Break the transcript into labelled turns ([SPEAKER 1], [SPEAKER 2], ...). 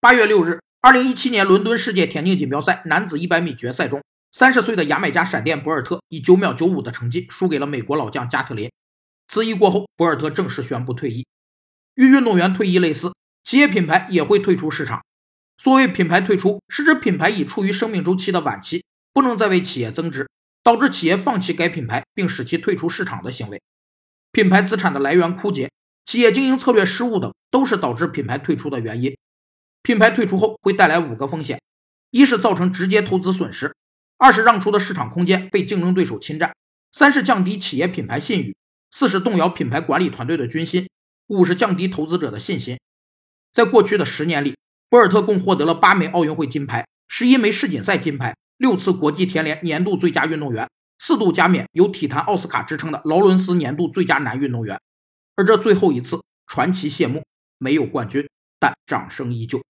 [SPEAKER 1] 八月六日，二零一七年伦敦世界田径锦标赛男子一百米决赛中，三十岁的牙买加闪电博尔特以九秒九五的成绩输给了美国老将加特林。此役过后，博尔特正式宣布退役。与运动员退役类似，企业品牌也会退出市场。所谓品牌退出，是指品牌已处于生命周期的晚期，不能再为企业增值，导致企业放弃该品牌并使其退出市场的行为。品牌资产的来源枯竭、企业经营策略失误等，都是导致品牌退出的原因。品牌退出后会带来五个风险：一是造成直接投资损失；二是让出的市场空间被竞争对手侵占；三是降低企业品牌信誉；四是动摇品牌管理团队的军心；五是降低投资者的信心。在过去的十年里，博尔特共获得了八枚奥运会金牌、十一枚世锦赛金牌、六次国际田联年度最佳运动员、四度加冕有体坛奥斯卡之称的劳伦斯年度最佳男运动员。而这最后一次传奇谢幕，没有冠军，但掌声依旧。